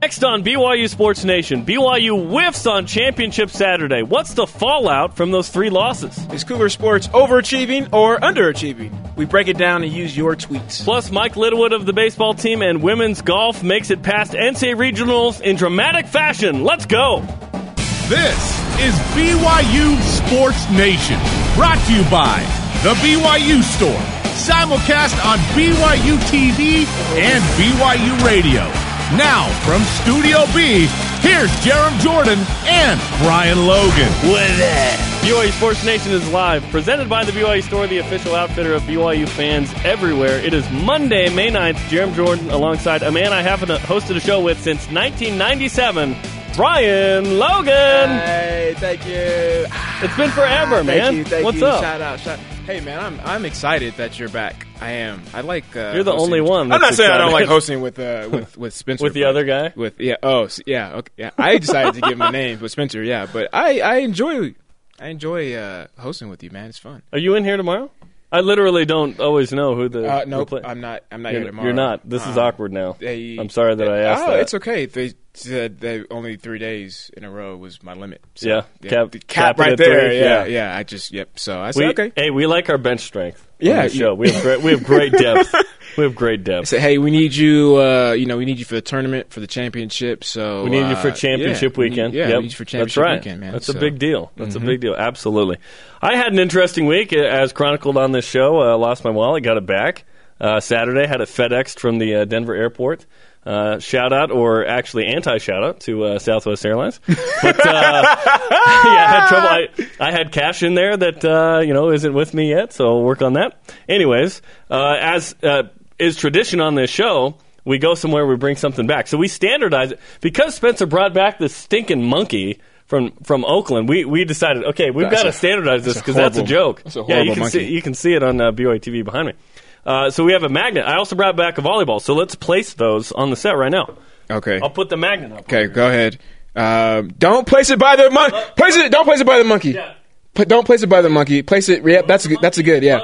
Next on BYU Sports Nation, BYU whiffs on Championship Saturday. What's the fallout from those three losses? Is Cougar Sports overachieving or underachieving? We break it down and use your tweets. Plus, Mike Littlewood of the baseball team and women's golf makes it past NCAA regionals in dramatic fashion. Let's go. This is BYU Sports Nation, brought to you by The BYU Store, simulcast on BYU TV and BYU Radio. Now, from Studio B, here's Jarom Jordan and Brian Logan. With it. BYU Sports Nation is live, presented by the BYU Store, the official outfitter of BYU fans everywhere. It is Monday, May 9th. Jarom Jordan alongside a man I haven't hosted a show with since 1997, Brian Logan. Hey, thank you. It's been forever, man. Thank you, thank What's you. up? Shout out, shout. Hey, man, I'm I'm excited that you're back. I am. I like. Uh, You're the hosting- only one I'm that's not saying I don't excited. like hosting with uh with with Spencer. With the but- other guy? With yeah. Oh s- yeah. Okay. Yeah. I decided to give him a name with Spencer. Yeah, but I I enjoy I enjoy uh hosting with you, man. It's fun. Are you in here tomorrow? I literally don't always know who the. Uh, who nope, play- I'm not. I'm not You're, here tomorrow. you're not. This is Uh, awkward now. they- I'm sorry that I asked Oh, that. it's okay. They said that only three days in a row was my limit. So, Yeah, cap- the cap cap right there. three, yeah, yeah. yeah. I just yep. So I said We, okay. Hey, we like our bench strength. Yeah, you- show. We have great. We have great depth. we have great I depth. said, hey, we need you. Uh, you know, we need you for the tournament for the championship. So We need you uh, for championship yeah, we need- weekend. yeah, Yep. we need you for championship That's right. weekend, man. That's So- Mm-hmm. a big deal. That's a big deal. Absolutely. I had an interesting week, uh, as chronicled on this show. Uh, lost my wallet, got it back. Uh, Saturday had it FedExed from the uh, Denver airport. Uh, shout out, or actually anti shout out to uh, Southwest Airlines. But uh, yeah, I had trouble. I, I had cash in there that uh, you know isn't with me yet, so I'll work on that. Anyways, uh, as uh, is tradition on this show, we go somewhere, we bring something back. So we standardize it because Spencer brought back the stinking monkey from from Oakland. We we decided, okay, we've got to standardize this because that's a joke. that's a yeah, you can monkey. see you can see it on BYU TV behind me. Uh, so we have a magnet. I also brought back a volleyball. So let's place those on the set right now. Okay. I'll put the magnet up. Okay. Go ahead. Um, don't place it by the monkey. Place it. Don't place it by the monkey. Yeah. Put, don't place it by the monkey. Place it. Yep. That's a good. That's a good. Yeah.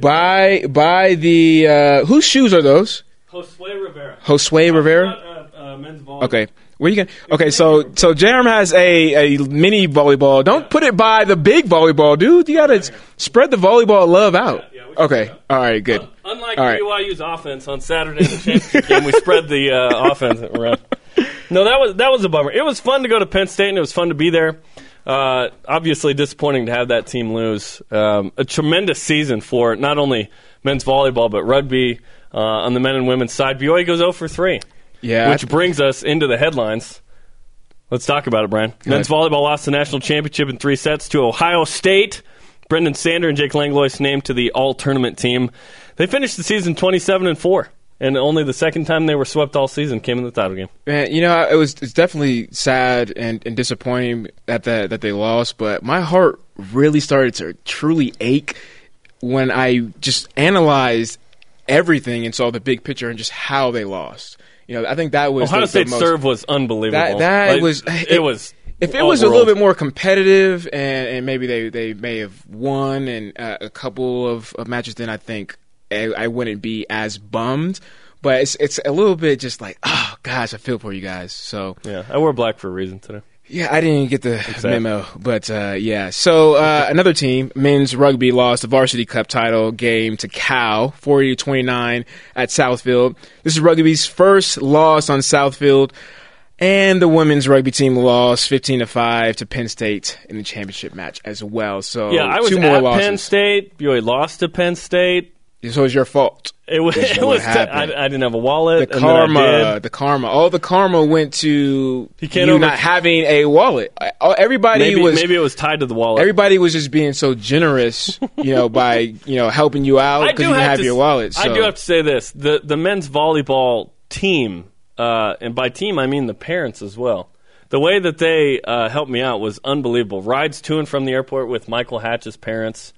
By by the uh, whose shoes are those? Josue Rivera. Josue Rivera. Uh, uh, men's volleyball. Okay. Where you going? Okay, so so Jarom has a, a mini volleyball. Don't put it by the big volleyball, dude. You gotta spread the volleyball love out. Yeah, yeah, we should Okay. All right. Good. Unlike All right. BYU's offense on Saturday in the championship game, we spread the uh, offense around. No, that was that was a bummer. It was fun to go to Penn State, and it was fun to be there. Uh, obviously, disappointing to have that team lose. Um, a tremendous season for not only men's volleyball but rugby uh, on the men and women's side. BYU goes 0 for three, Yeah. which brings us into the headlines. Let's talk about it, Brian. Men's volleyball lost the national championship in three sets to Ohio State. Brenden Sander and Jake Langlois named to the all tournament team. They finished the season 27 and 4, and only the second time they were swept all season came in the title game. Man, you know, it was it's definitely sad and, and disappointing that that that they lost, but my heart really started to truly ache when I just analyzed everything and saw the big picture and just how they lost. You know, I think that was Ohio the, the most, serve was unbelievable. That that Like, was it, was. If it was a little bit more competitive and, and maybe they, they may have won and uh, a couple of, of matches, then I think I, I wouldn't be as bummed. But it's it's a little bit just like, oh gosh, I feel for you guys. So yeah, I wore black for a reason today. yeah, I didn't get the memo, but uh, yeah. So uh, another team, men's rugby, lost the varsity cup title game to Cal, forty to twenty nine at Southfield. This is rugby's first loss on Southfield, and the women's rugby team lost fifteen to five to Penn State in the championship match as well. So Yeah, I was two more at losses. Penn State. BYU lost to Penn State. So it's your fault. It was. It was. T- I. I didn't have a wallet. The and then I karma, the karma, all the karma went to He you over- not having a wallet. Everybody Maybe, was maybe it was tied to the wallet. everybody was just being so generous, you know, by you know helping you out because you have have to your wallet. So. I do have to say this: the the men's volleyball team, uh, and by team I mean the parents as well. The way that they uh, helped me out was unbelievable. Rides to and from the airport with Michael Hatch's parents.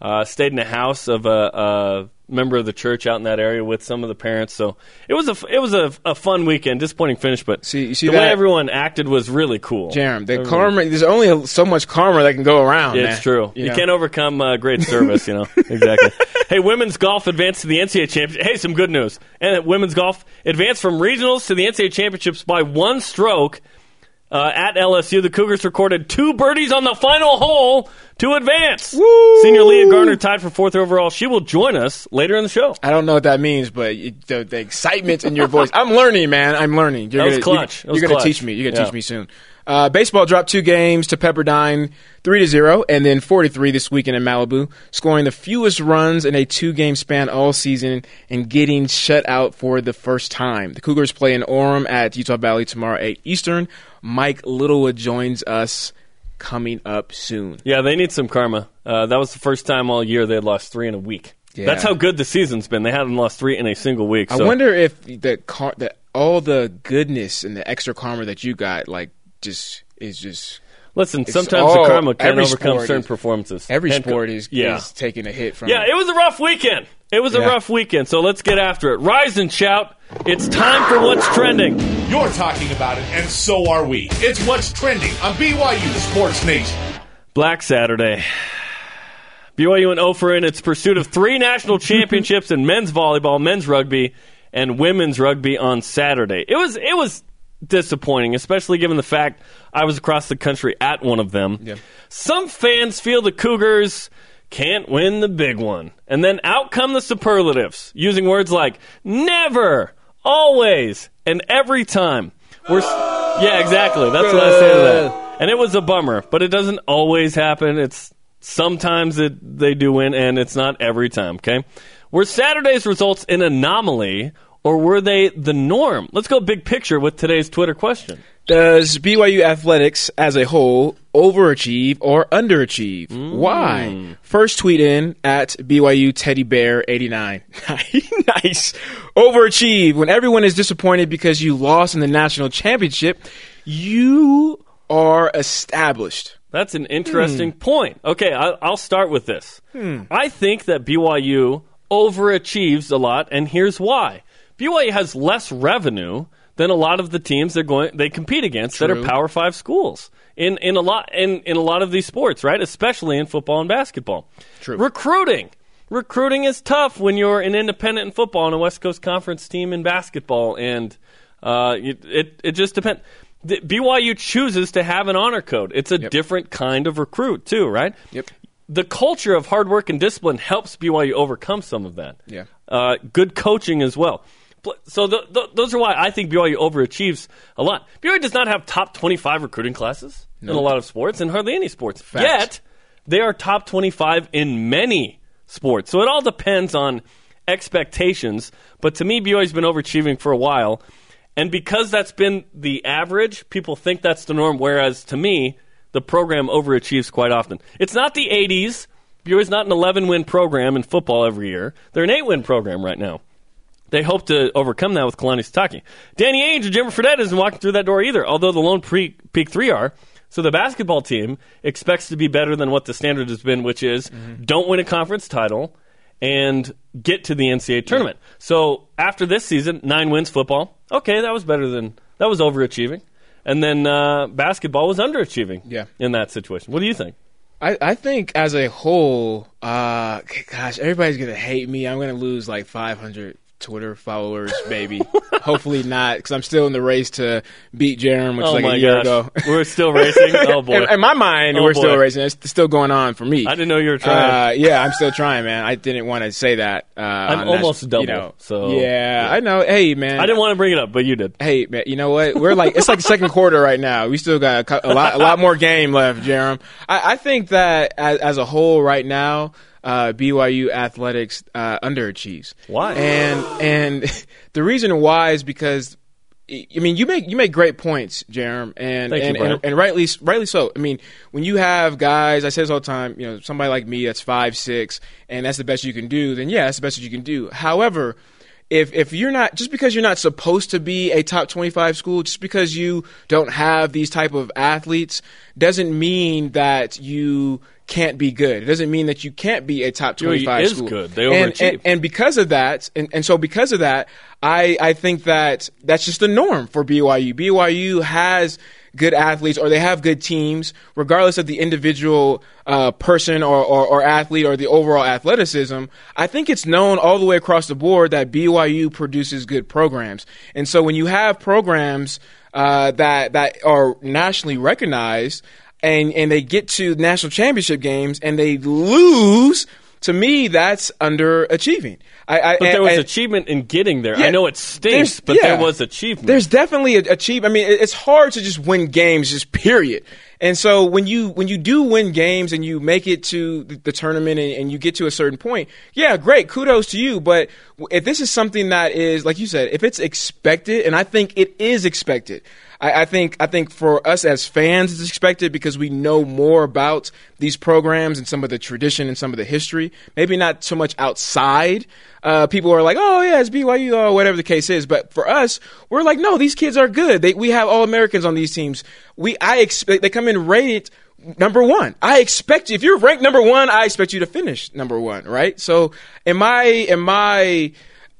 Uh, stayed in the house of a, a member of the church out in that area with some of the parents. So it was a it was a, a fun weekend. Disappointing finish, but See- you see the that? way everyone acted was really cool. Jerem, the Everyone- karma. There's only so much karma that can go around. Yeah, man. it's true. You, know? can't overcome uh, great service, you know. exactly. Hey, women's golf advanced to the NCAA championship. Hey, some good news. And women's golf advanced from regionals to the NCAA championships by one stroke. Uh, at LSU, the Cougars recorded two birdies on the final hole to advance. Woo! Senior Leah Garner tied for fourth overall. She will join us later in the show. I don't know what that means, but the, the excitement in your voice. I'm learning, man. I'm learning. You're That was gonna, clutch. You, was are going to teach me. You're going to Yeah. teach me soon. Uh, baseball dropped two games to Pepperdine, three to zero, and then four to three this weekend in Malibu, scoring the fewest runs in a two-game span all season and getting shut out for the first time. The Cougars play in Orem at Utah Valley tomorrow at Eastern. Mike Littlewood joins us coming up soon. Yeah, they need some karma. Uh, that was the first time all year they had lost three in a week. Yeah. That's how good the season's been. They haven't lost three in a single week. I wonder if the car, the all the goodness and the extra karma that you got, like, just is just Listen, sometimes all- the karma can overcome certain is- performances. every And co- sport is, yeah. is taking a hit from. Yeah, it. it was a rough weekend. It was a rough weekend, so let's get after it. Rise and shout. It's time for What's Trending. You're talking about it, and so are we. It's what's trending on BYU Sports Nation. Black Saturday. BYU and oh Ofer in its pursuit of three national championships in men's volleyball, men's rugby, and women's rugby on Saturday. It was it was disappointing, especially given the fact I was across the country at one of them. Yeah. Some fans feel the Cougars can't win the big one. And then out come the superlatives, using words like never, always, and every time. We're yeah, exactly. That's what I say to that. And it was a bummer, but it doesn't always happen. It's sometimes it, they do win, and it's not every time. Okay, were Saturday's results an anomaly, or were they the norm? Let's go big picture with today's Twitter question. Does BYU athletics as a whole overachieve or underachieve? Mm. Why? First tweet in at BYU Teddy Bear 89. nice. Overachieve. When everyone is disappointed because you lost in the national championship, you are established. That's an interesting hmm. point. Okay, I, I'll start with this. Hmm. I think that BYU overachieves a lot, and here's why. BYU has less revenue than a lot of the teams they're going they compete against that are Power Five schools in in a lot in, in a lot of these sports, right? Especially in football and basketball. True. Recruiting. Recruiting is tough when you're an independent in football and a West Coast Conference team in basketball, and uh, it, it it just depends. BYU chooses to have an honor code. It's a different kind of recruit too, right? Yep. The culture of hard work and discipline helps BYU overcome some of that. Yeah. Uh, good coaching as well. So th- th- those are why I think BYU overachieves a lot. BYU does not have top 25 recruiting classes in a lot of sports and hardly any sports. Facts. Yet they are top 25 in many sports. So it all depends on expectations. But to me, BYU's been overachieving for a while. And because that's been the average, people think that's the norm. Whereas to me, the program overachieves quite often. It's not the 80s. BYU's not an 11 win program in football every year. They're an 8 win program right now. They hope to overcome that with Kalani Sitake. Danny Ainge or Jimmer Fredette isn't walking through that door either, although the lone pre- peak three are. So the basketball team expects to be better than what the standard has been, which is don't win a conference title and get to the NCAA tournament. So after this season, nine wins football. Okay, that was better than that was overachieving. And then uh, basketball was underachieving. Yeah. in that situation. What do you think? I, I think as a whole, uh, gosh, everybody's gonna hate me. I'm gonna lose like 500 Twitter followers, maybe. Hopefully not, because I'm still in the race to beat Jarom, which oh is like a year gosh, ago. we're still racing. Oh boy, in, in my mind, Oh, we're boy. still racing. It's still going on for me. I didn't know you were trying. Uh, yeah, I'm still trying, man. I didn't want to say that. Uh, I'm almost double, You know, so- yeah, I know. Hey, man. I didn't want to bring it up, but you did. Hey, man. You know what? We're like it's like the second quarter right now. We still got a, a lot, a lot more game left, Jarom. I, I think that as, as a whole, right now, uh, BYU athletics uh, underachieves. Why? And and the reason why is because. I mean, you make you make great points, Jarom, and Thank you, and, Brian. and and rightly rightly so. I mean, when you have guys, I say this all the time, you know, somebody like me that's five six, and that's the best you can do, then yeah, that's the best that you can do. However, if if you're not just because you're not supposed to be a top 25 school just because you don't have these type of athletes doesn't mean that you can't be good. It doesn't mean that you can't be a top 25 is school. good. They and, overachieve. and, and because of that, and, and so because of that, I, I think that that's just the norm for BYU. BYU has good athletes or they have good teams, regardless of the individual uh, person or, or, or, athlete or the overall athleticism. I think it's known all the way across the board that BYU produces good programs. And so when you have programs uh, that that are nationally recognized and and they get to national championship games and they lose to me, that's underachieving. I, I, but there was and, achievement in getting there. Yeah, I know it stinks, but yeah, there was achievement. There's definitely a, achievement. I mean, it's hard to just win games, just period. And so when you when you do win games and you make it to the, the tournament and, and, you get to a certain point, yeah, great, kudos to you. But if this is something that is like you said, if it's expected, and I think it is expected, I, I, think I think for us as fans, it's expected because we know more about these programs and some of the tradition and some of the history. Maybe not so much outside. Uh, people are like, "Oh yeah, it's BYU," or whatever the case is. But for us, we're like, "No, these kids are good. They, we have all Americans on these teams. We I expect they come in rated." number one. I expect you, if you're ranked number one, I expect you to finish number one, right? So, am I in my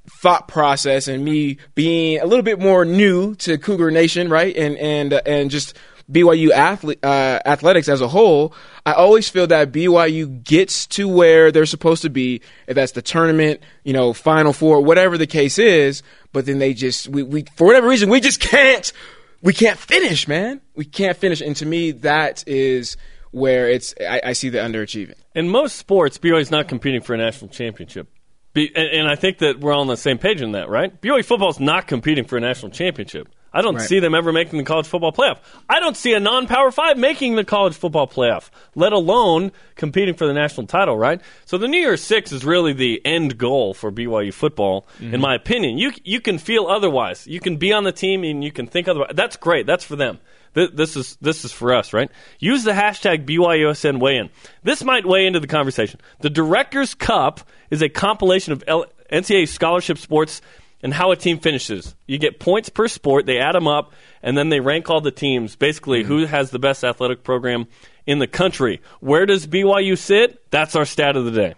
thought process and me being a little bit more new to Cougar Nation, right? And and uh, and just BYU athlete, uh, athletics as a whole, I always feel that BYU gets to where they're supposed to be. If that's the tournament, you know, Final Four, whatever the case is, but then they just we, we for whatever reason we just can't we can't finish, man. We can't finish, and to me that is where it's I, I see the underachieving. In most sports, BYU is not competing for a national championship. Be, and, and, I think that we're all on the same page in that, right? BYU football is not competing for a national championship. I don't right. see them ever making the college football playoff. I don't see a non-power five making the college football playoff, let alone competing for the national title, right? So the New Year's Six is really the end goal for BYU football, mm-hmm. in my opinion. You you can feel otherwise. You can be on the team and you can think otherwise. That's great. That's for them. This is this is for us, right? Use the hashtag BYUSN weigh in. This might weigh into the conversation. The Directors Cup is a compilation of NCAA scholarship sports and how a team finishes. You get points per sport, they add them up, and then they rank all the teams. Basically, mm-hmm. who has the best athletic program in the country. Where does BYU sit? That's our stat of the day.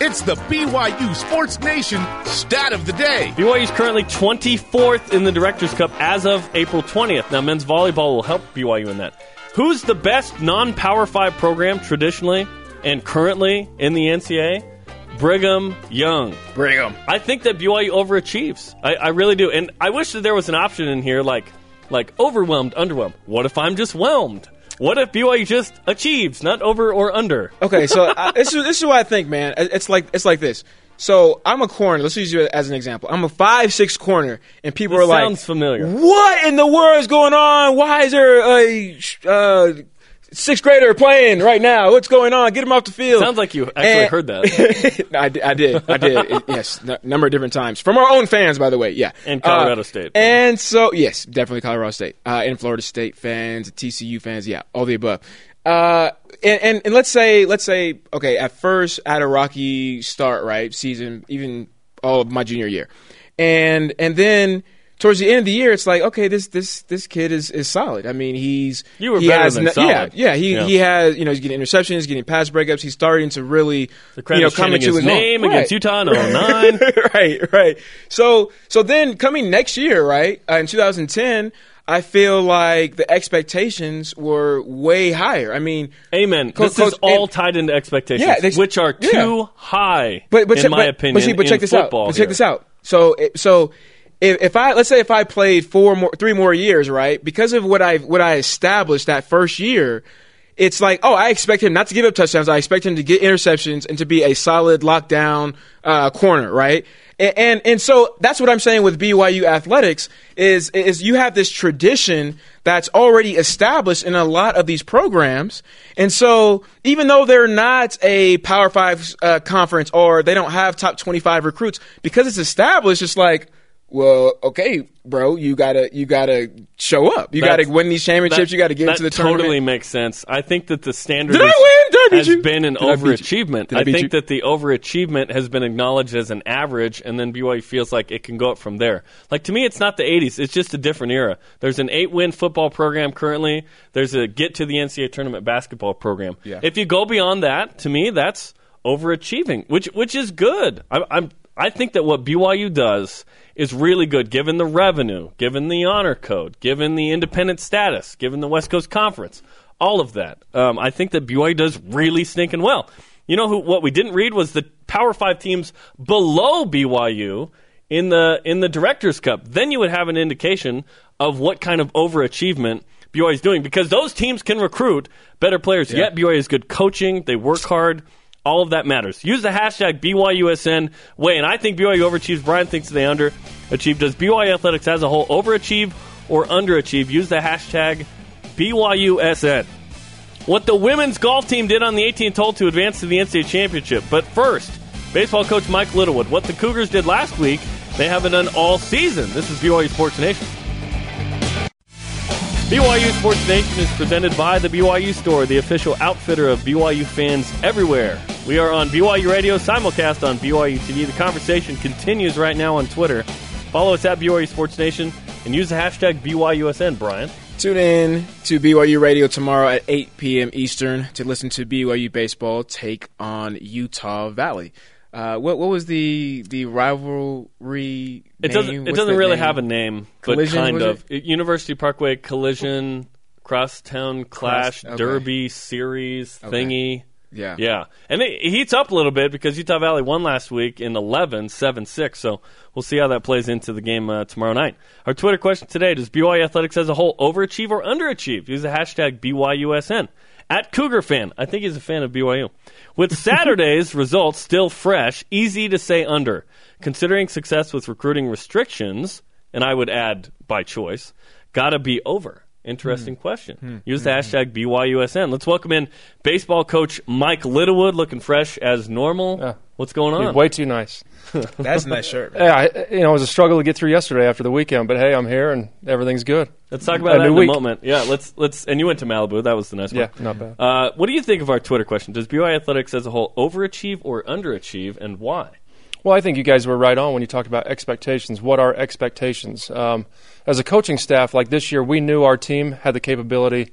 It's the BYU Sports Nation stat of the day. BYU is currently 24th in the Directors Cup as of April 20th. Now, men's volleyball will help BYU in that. Who's the best non Power 5 program traditionally and currently in the NCAA? Brigham Young. Brigham. I think that BYU overachieves. I, I really do. And I wish that there was an option in here like like overwhelmed, underwhelmed. What if I'm just whelmed? What if BYU just achieves, not over or under? Okay, so uh, this is this is what I think, man. It's like it's like this. So I'm a corner. Let's use you as an example. I'm a five six corner, and people this are like, "Sounds familiar." What in the world is going on? Why is there a uh, sixth grader playing right now. What's going on? Get him off the field. Sounds like you actually and, heard that. I, did. I did. I did. It, yes, a number of different times from our own fans, by the way. Yeah, and Colorado uh, State. And so, yes, definitely Colorado State uh, and Florida State fans, TCU fans. Yeah, all the above. Uh, and, and, and let's say let's say okay, at first I had a rocky start, right? Season, even all of my junior year, and and then towards the end of the year, it's like, okay, this this this kid is, is solid. I mean, he's you were he better has, than solid. Yeah, yeah. He yeah. he has you know he's getting interceptions, he's getting pass breakups. He's starting to really you know come into his, his name own. against. Utah in 09. right, right. So so then coming next year, right uh, in 2010. I feel like the expectations were way higher. I mean, amen. this is all tied into expectations, yeah, they, which are too yeah. high, but, but in my but, opinion. But, see, but check this out. But check this out. So, so if, if I let's say if I played four more, three more years, right? Because of what I what I established that first year, it's like, oh, I expect him not to give up touchdowns. I expect him to get interceptions and to be a solid lockdown uh, corner, right? And, and, and so that's what I'm saying with BYU athletics is is you have this tradition that's already established in a lot of these programs, and so even though they're not a Power Five uh, conference or they don't have top 25 recruits, because it's established, it's like well, okay, bro, you gotta you gotta show up. You gotta win these championships. That, you gotta get into the totally tournament. makes sense. I think that the standard Did is, I win? Did I beat has you? been an Did I beat you? overachievement. Did I I, beat think you? that the overachievement has been acknowledged as an average, and then BYU feels like it can go up from there. Like to me, it's not the '80s; it's just a different era. There's an eight-win football program currently. There's a get to the NCAA tournament basketball program. Yeah. If you go beyond that, to me, that's overachieving, which which is good. I, I'm I think that what BYU does is really good, given the revenue, given the honor code, given the independent status, given the West Coast Conference, all of that. Um, I think that BYU does really stinking well. You know who? What we didn't read was the Power Five teams below BYU in the in the Directors Cup. Then you would have an indication of what kind of overachievement BYU is doing because those teams can recruit better players. Yet BYU is good coaching. They work hard. All of that matters. Use the hashtag BYUSN way, and I think BYU overachieves. Brian thinks they underachieve. Does BYU athletics as a whole overachieve or underachieve? Use the hashtag BYUSN. What the women's golf team did on the 18th hole to advance to the NCAA championship. But first, baseball coach Mike Littlewood. What the Cougars did last week, they haven't done all season. This is BYU Sports Nation. BYU Sports Nation is presented by the BYU Store, the official outfitter of BYU fans everywhere. We are on BYU Radio, simulcast on BYU TV. The conversation continues right now on Twitter. Follow us at BYU Sports Nation and use the hashtag BYUSN, Brian. Tune in to BYU Radio tomorrow at 8 p.m. Eastern to listen to BYU baseball take on Utah Valley. Uh, what what was the the rivalry? It name? doesn't. It What's doesn't really name? have a name, Collision, but kind of. University Parkway Collision, Crosstown Clash, okay. Derby Series thingy. Yeah, Yeah, and it heats up a little bit because Utah Valley won last week in 11, 7-6. So we'll see how that plays into the game uh, tomorrow night. Our Twitter question today: Does BYU athletics as a whole overachieve or underachieve? Use the hashtag BYUSN. At Cougar fan, I think he's a fan of BYU. With Saturday's results still fresh, easy to say under. Considering success with recruiting restrictions, and I would add by choice, gotta be over. Interesting hmm. question. Hmm. Use the hmm. hashtag BYUSN. Let's welcome in baseball coach Mike Littlewood, looking fresh as normal. Yeah. What's going You're on? way too nice. that's a nice shirt. Yeah, I, you know, it was a struggle to get through yesterday after the weekend, but hey, I'm here and everything's good. Let's talk about A that new in week. a moment. Yeah, let's let's. And you went to Malibu. That was the nice Yeah, one. not bad. Uh, what do you think of our Twitter question? Does BYU athletics as a whole overachieve or underachieve, and why? Well, I think you guys were right on when you talked about expectations. What are expectations? Um, as a coaching staff, like this year, we knew our team had the capability,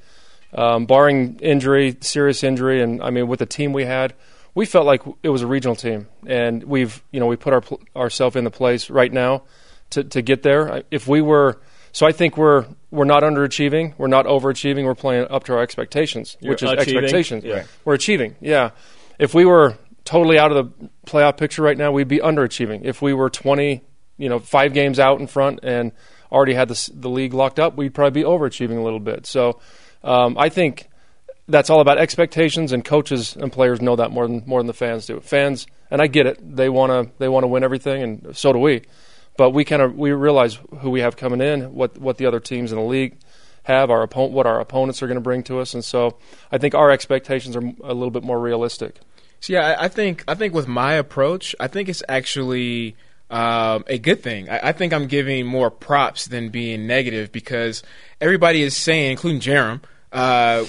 um, barring injury, serious injury, and I mean, with the team we had, we felt like it was a regional team, and we've you know we put our ourselves in the place right now to to get there. If we were, so I think we're we're not underachieving, we're not overachieving, we're playing up to our expectations, You're which is achieving? expectations. Yeah. We're achieving, yeah. If we were totally out of the playoff picture right now, we'd be underachieving. If we were 20, you know, five games out in front and already had the, the league locked up, we'd probably be overachieving a little bit. So um, I think that's all about expectations, and coaches and players know that more than more than the fans do. Fans, and I get it, they want to they want to win everything, and so do we. But we kind of we realize who we have coming in, what what the other teams in the league have, our opponent, what our opponents are going to bring to us, and so I think our expectations are a little bit more realistic. Yeah, I, I think I think with my approach, I think it's actually um, a good thing. I, I think I'm giving more props than being negative because everybody is saying, including Jarom, uh,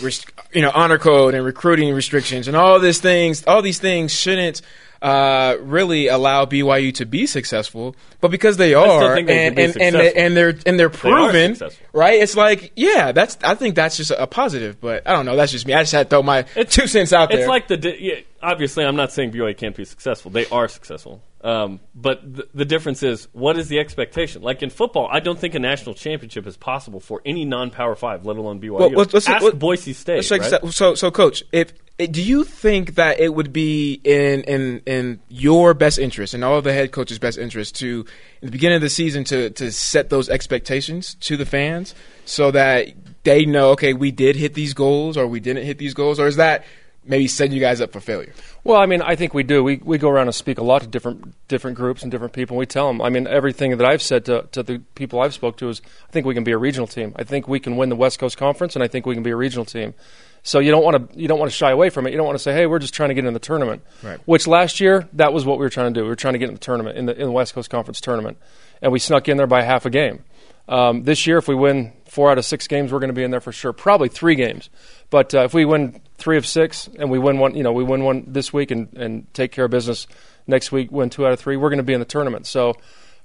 you know, honor code and recruiting restrictions and all these things. All these things shouldn't. Uh, really allow BYU to be successful, but because they are, they and, and, and, they, and they're and they're proven, successful. right? It's like, yeah, that's. I think that's just a, positive, but I don't know. That's just me. I just had to throw my two cents out there. It's like the di- yeah, obviously I'm not saying BYU can't be successful. They are successful. Um, but th- the difference is what is the expectation? Like in football, I don't think a national championship is possible for any non-power five, let alone BYU. Well, let's- let's- Ask let- Boise State. Let's right? So, so, coach, if Eh, do you think that it would be in in in your best interest and all of the head coach's best interest to, in the beginning of the season, to to set those expectations to the fans so that they know, okay, we did hit these goals or we didn't hit these goals, or is that maybe setting you guys up for failure? Well, I mean, I think we do. We we go around and speak a lot to different different groups and different people. And we tell them. I mean, everything that I've said to, to the people I've spoke to is, I think we can be a regional team. I think we can win the West Coast Conference, and I think we can be a regional team. So you don't want to you don't want to shy away from it. You don't want to say, "Hey, we're just trying to get in the tournament." Right. Which last year that was what we were trying to do. We were trying to get in the tournament in the in the West Coast Conference tournament, and we snuck in there by half a game. Um, this year, if we win four out of six games, we're going to be in there for sure. Probably three games, but uh, if we win three of six and we win one, you know, we win one this week and, and take care of business next week, win two out of three, we're going to be in the tournament. So,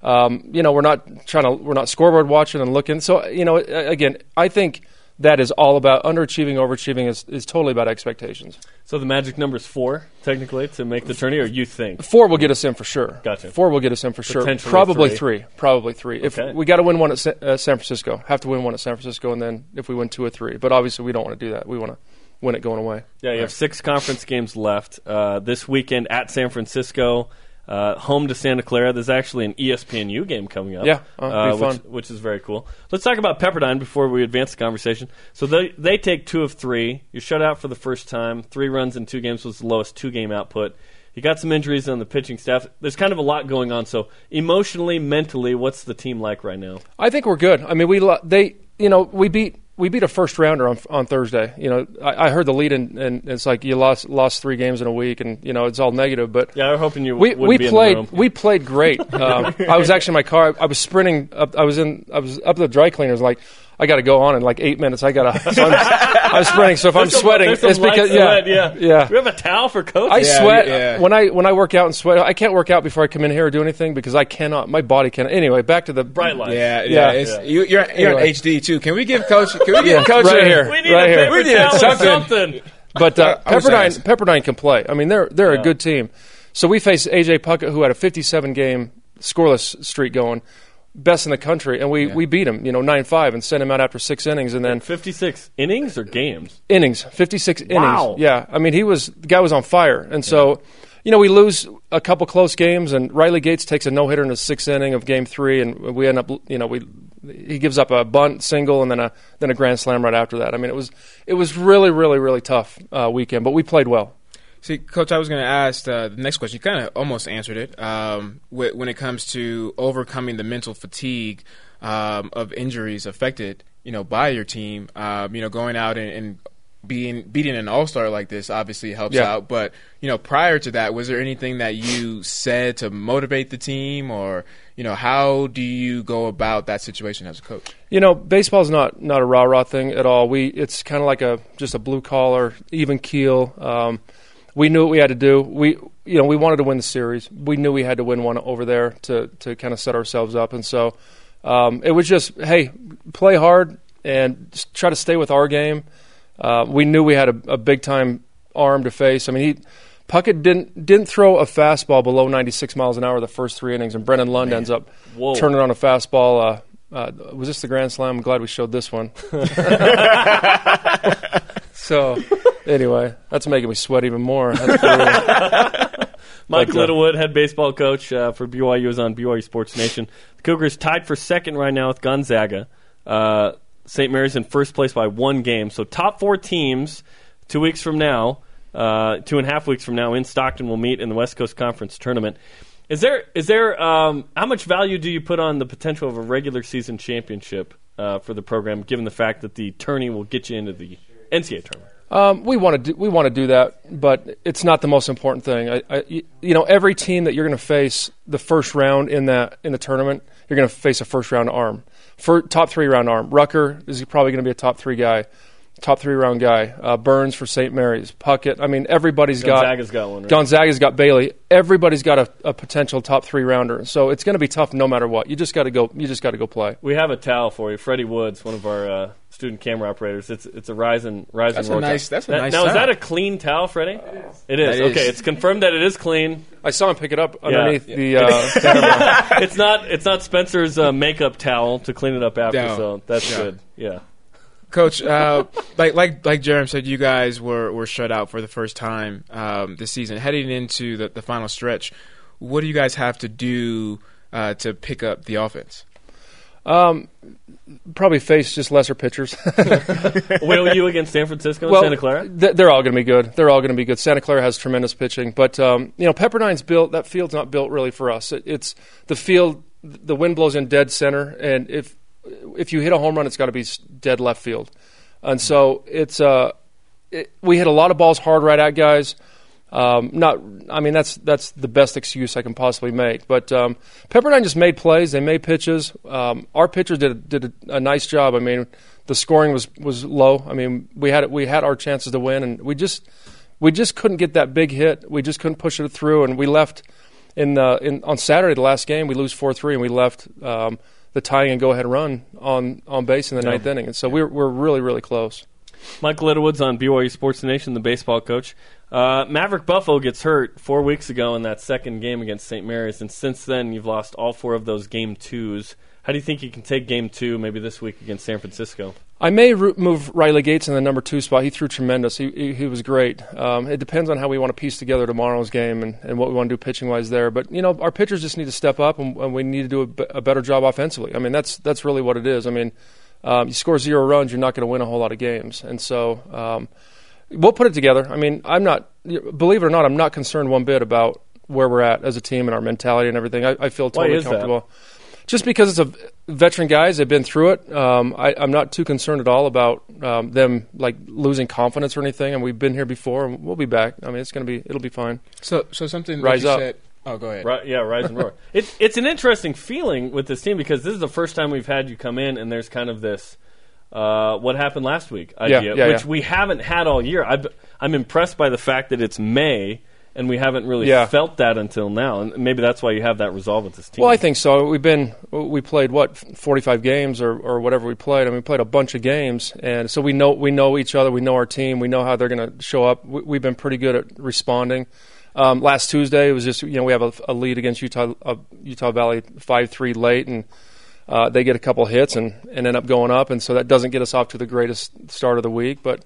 um, you know, we're not trying to we're not scoreboard watching and looking. So, you know, again, I think that is all about underachieving, overachieving is, is totally about expectations. So the magic number is four, technically, to make the tourney, or you think? Four will get us in for sure. Gotcha. Four will get us in for sure. Probably three. three. Probably three. Okay. If we got to win one at Sa- uh, San Francisco, have to win one at San Francisco, and then if we win two or three. But obviously, we don't want to do that. We want to win it going away. Yeah, you have six conference games left uh, this weekend at San Francisco. Uh, home to Santa Clara. There's actually an ESPNU game coming up. Yeah, uh, uh, which, which, is very cool. Let's talk about Pepperdine before we advance the conversation. So they they take two of three. You're shut out for the first time. Three runs in two games was the lowest two game output. You got some injuries on the pitching staff. There's kind of a lot going on. So emotionally, mentally, what's the team like right now? I think we're good. I mean, we they you know we beat we beat a first rounder on on Thursday. You know, I, I heard the lead, and, and, it's like you lost lost three games in a week, and you know it's all negative. But yeah, I'm hoping you. We we played we played great. Um, I was actually in my car. I was sprinting. Up, I was in. I was up the dry cleaners. Like I got to go on in like eight minutes. I got to. So I'm, I'm, sprinting. So if there's I'm sweating, it's because yeah, yeah, yeah. We have a towel for coach. I yeah, sweat yeah. when I when I work out and sweat. I can't work out before I come in here or do anything because I cannot. My body cannot. Anyway, back to the bright light. Yeah, yeah. Yeah. It's, You, you're you're Anyway. on HD too. Can we give coach? Can we give Yeah, coach right a- here. We need Right a here. paper We need towel something. something. But uh, Pepperdine. Pepperdine can play. I mean, they're they're Yeah. a good team. So we face AJ Puckett, who had a 57 game scoreless streak going, best in the country, and we, Yeah. we beat him, you know, nine five, and sent him out after six innings, and then 56 innings or games? innings, 56 Wow. innings. Yeah, I mean, he was the guy was on fire, and so. You know, we lose a couple close games, and Riley Gates takes a no hitter in the sixth inning of Game Three, and we end up, you know, we he gives up a bunt single and then a then a grand slam right after that. I mean, it was it was really really really tough uh, weekend, but we played well. See, coach, I was going to ask uh, the next question. You kind of almost answered it. Um, wh- when it comes to overcoming the mental fatigue um, of injuries affected, you know, by your team, um, you know, going out and, and being beating an all star like this obviously helps Yeah. out. But you know, prior to that, was there anything that you said to motivate the team, or you know, how do you go about that situation as a coach? You know, baseball's not not a rah rah thing at all. We it's kind of like a just a blue collar, even keel. We knew what we had to do. We you know we wanted to win the series. We knew we had to win one over there to to kind of set ourselves up. And so um, it was just hey, play hard and try to stay with our game. Uh, we knew we had a, a big time arm to face. I mean he. Puckett didn't didn't throw a fastball below 96 miles an hour the first three innings, and Brennon Lund ends up Whoa. turning on a fastball. Uh, uh, was this the grand slam? I'm glad we showed this one. so, anyway, that's making me sweat even more. Mike But, uh, Littlewood, head baseball coach uh, for BYU, is on BYU Sports Nation. The Cougars tied for second right now with Gonzaga. Uh, St. Mary's in first place by one game. So top four teams two weeks from now, uh, two and a half weeks from now in Stockton will meet in the West Coast Conference tournament. Is there is there um, how much value do you put on the potential of a regular season championship uh, for the program, given the fact that the tourney will get you into the NCAA tournament? Um, we want to do, we want to do that, but it's not the most important thing. I, I, you know, every team that you're going to face the first round in that in the tournament, you're going to face a first round arm, for top three round arm. Rucker is probably going to be a top three guy, top three round guy. Uh, Burns for St. Mary's, Puckett. I mean, everybody's Gonzaga's got got one, right? Gonzaga's got Bailey. Everybody's got a, a potential top three rounder. So it's going to be tough no matter what. You just got to go. You just got to go play. We have a towel for you, Freddie Woods, one of our uh, student camera operators. It's it's a Ryzen Ryzen. That's a nice- that's a Now- nice Now is that a clean towel, Freddie? It is. That is. Okay, it's confirmed that it is clean. I saw him pick it up underneath Yeah. the uh, it's not it's not Spencer's uh, makeup towel to clean it up after. No. So that's Yeah. good. Yeah. Coach, uh, like like like Jarom said, you guys were, were shut out for the first time um, this season. Heading into the, the final stretch, what do you guys have to do uh, to pick up the offense? Um, probably face just lesser pitchers. Will you against San Francisco and well, Santa Clara? th- they're all going to be good. They're all going to be good. Santa Clara has tremendous pitching, but um, you know Pepperdine's built. That field's not built really for us. It, it's the field. The wind blows in dead center, and if if you hit a home run, it's got to be dead left field. And so it's uh, it, we hit a lot of balls hard right at guys. Um, not, I mean that's that's the best excuse I can possibly make. But um, Pepperdine just made plays. They made pitches. Um, our pitchers did did a, a nice job. I mean, the scoring was was low. I mean, we had we had our chances to win, and we just we just couldn't get that big hit. We just couldn't push it through, and we left in the in on Saturday the last game. We lose four three, and we left. Um, the tying and go ahead run on, on base in the Yeah. ninth inning, and so we're we're really really close. Mike Littlewood's on BYU Sports Nation, the baseball coach. Uh, Maverick Buffo gets hurt four weeks ago in that second game against St. Mary's, and since then you've lost all four of those game twos. How do you think you can take game two, maybe this week against San Francisco? I may move Riley Gates in the number two spot. He threw tremendous. He he, he was great. Um, it depends on how we want to piece together tomorrow's game and, and what we want to do pitching wise there. But you know, our pitchers just need to step up, and, and we need to do a, better job offensively. I mean, that's that's really what it is. I mean, um, you score zero runs, you're not going to win a whole lot of games, and so um, we'll put it together. I mean, I'm not, believe it or not, I'm not concerned one bit about where we're at as a team and our mentality and everything. I, I feel Why totally is that? Comfortable. Just because it's a veteran guys, they've been through it. Um, I, I'm not too concerned at all about um, them like losing confidence or anything. And we've been here before, and we'll be back. I mean, it's going to be, it'll be fine. So, so something Rise up. said. Oh, go ahead. Right, yeah, rise and roar. It's it's an interesting feeling with this team because this is the first time we've had you come in, and there's kind of this uh, what happened last week Yeah, idea, yeah, which yeah. we haven't had all year. I've, I'm impressed by the fact that it's May, and we haven't really Yeah. felt that until now, and maybe that's why you have that resolve with this team. Well, I think so. We've been we played what 45 games or, or whatever we played. I mean, we played a bunch of games, and so we know we know each other. We know our team. We know how they're going to show up. We, we've been pretty good at responding. Um, last Tuesday it was just you know we have a, a lead against Utah uh, Utah Valley five three late, and uh, they get a couple hits and, and end up going up, and so that doesn't get us off to the greatest start of the week, but.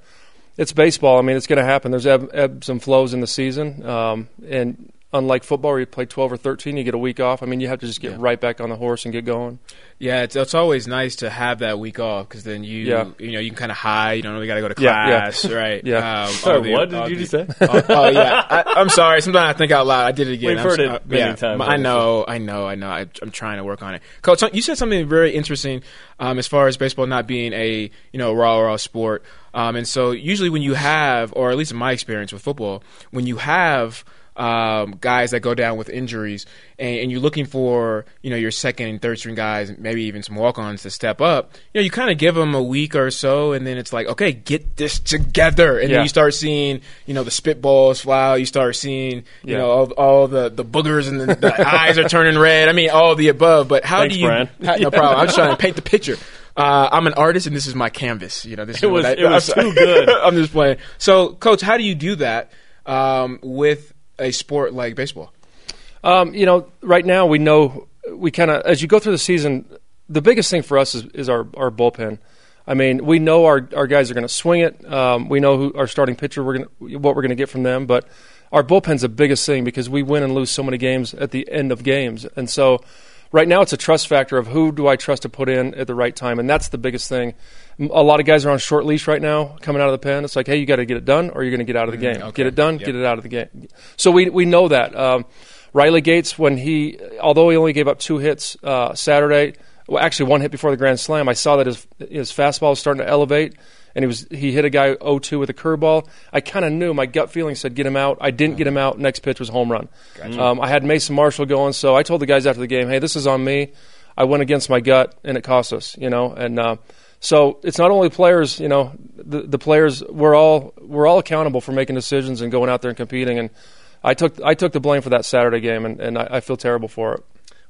It's baseball. I mean, it's going to happen. There's ebb, ebbs and flows in the season, um, and unlike football, where you play 12 or 13, you get a week off. I mean, you have to just get right back on the horse and get going. Yeah, it's, it's always nice to have that week off because then you Yeah. you know you can kind of hide. You don't really got to go to Yeah, yeah. class, right? Yeah. Um, Sorry, the- what did you the- just say? oh, oh, yeah, I, I'm sorry. Sometimes I think out loud. I did it again. We've I'm heard it uh, many yeah, times, I know, I know, I know. I, I'm trying to work on it. Coach, you said something very interesting um, as far as baseball not being a you know raw raw sport. Um, and so usually when you have, or at least in my experience with football, when you have um, guys that go down with injuries, and, and you're looking for you know your second and third string guys, maybe even some walk-ons to step up. You know, you kind of give them a week or so, and then it's like, okay, get this together, and Yeah. then you start seeing you know the spitballs fly. You start seeing you Yeah. know all, all the the boogers and the, the eyes are turning red. I mean, all the above. But how Thanks, do you? Brian. no problem. I'm just trying to paint the picture. Uh, I'm an artist, and this is my canvas. You know, this is It was- I, it was too good. I'm just playing. So, coach, how do you do that um, with a sport like baseball? Um, you know, right now we know we kind of as you go through the season, the biggest thing for us is, is our our bullpen. I mean, we know our our guys are going to swing it. Um, we know who our starting pitcher we're going what we're going to get from them, but our bullpen's the biggest thing because we win and lose so many games at the end of games, and so. Right now, it's a trust factor of who do I trust to put in at the right time, and that's the biggest thing. A lot of guys are on short leash right now, coming out of the pen. It's like, hey, you got to get it done, or you're going to get out of the game. okay. Get it done, Yep. get it out of the game. So we we know that. Um, Riley Gates, when he, although he only gave up two hits uh, Saturday, well, actually one hit before the grand slam, I saw that his his fastball was starting to elevate, and he was he hit a guy 0-2 with a curveball. I kind of knew my gut feeling said get him out. I didn't get him out. Next pitch was home run. Um, I had Mason Marshall going, so I told the guys after the game, hey, this is on me. I went against my gut, and it cost us, you know, and. Uh, so it's not only players, you know, the, the players. We're all we're all accountable for making decisions and going out there and competing. And I took I took the blame for that Saturday game, and, and I, I feel terrible for it.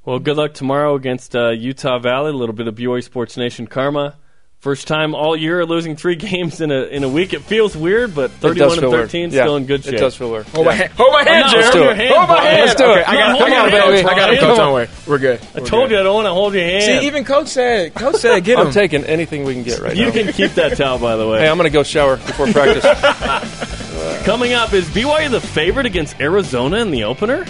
Well, good luck tomorrow against uh, Utah Valley. A little bit of BYU Sports Nation karma. First time all year losing three games in a in a week. It feels weird, but 31 does and feel weird. 13 Yeah, still in good shape. It does feel weird. Hold my hand, hold my hand, not Jeremy. hand, Hold my Brian. hand. Let's do Okay, it. I got, not come on, holding your baby. hand, I got it, coach. Don't worry. We're good. I told you I don't want to hold your hand. See, even coach said, coach said, get him. I'm taking anything we can get right you now. You can keep that towel, by the way. Hey, I'm going to go shower before practice. Coming up, is BYU the favorite against Arizona in the opener?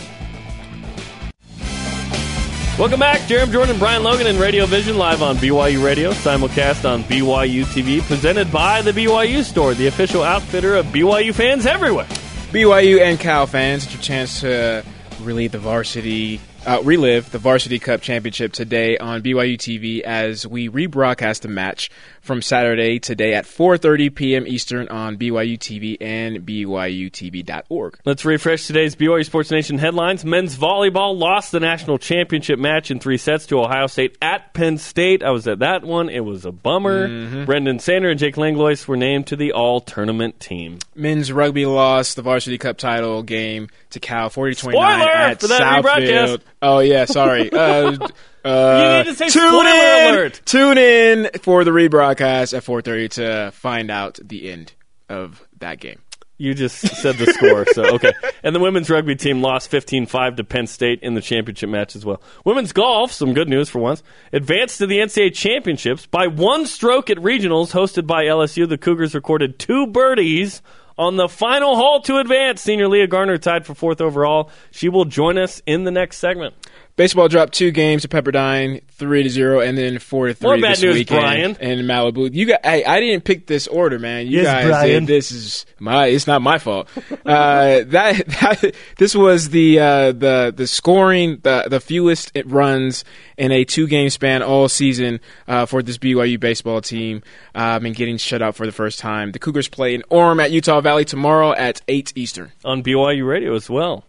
Welcome back, Jarom Jordan, Brian Logan, and Radio Vision live on BYU Radio, simulcast on BYU TV, presented by the BYU Store, the official outfitter of BYU fans everywhere. BYU and Cal fans, it's your chance to relieve the varsity uh, relive the Varsity Cup Championship today on BYU TV as we rebroadcast the match from Saturday today at 4:30 p.m. Eastern on BYU TV and BYUTV.org. Let's refresh today's BYU Sports Nation headlines. Men's volleyball lost the national championship match in three sets to Ohio State at Penn State. I was at that one. It was a bummer. Mm-hmm. Brenden Sander and Jake Langlois were named to the All-Tournament team. Men's rugby lost the Varsity Cup title game to Cal 40-29 at Southfield. Oh yeah, sorry. Uh, uh, you need to say tune in, alert. Tune in for the rebroadcast at 4:30 to find out the end of that game. You just said the score, so okay. And the women's rugby team lost 15-5 to Penn State in the championship match as well. Women's golf, some good news for once, advanced to the NCAA championships by one stroke at regionals hosted by LSU. The Cougars recorded two birdies on the final hole to advance. Senior Leah Garner tied for fourth overall. She will join us in the next segment. Baseball dropped two games to Pepperdine, three to zero, and then four to three More bad this news, weekend Brian. in Malibu. You got, hey, I didn't pick this order, man. You yes, guys Brian. did. This is my. It's not my fault. uh, that, that this was the uh, the the scoring the the fewest it runs in a two game span all season uh, for this BYU baseball team, um, and getting shut out for the first time. The Cougars play in Orem at Utah Valley tomorrow at eight Eastern on BYU Radio as well.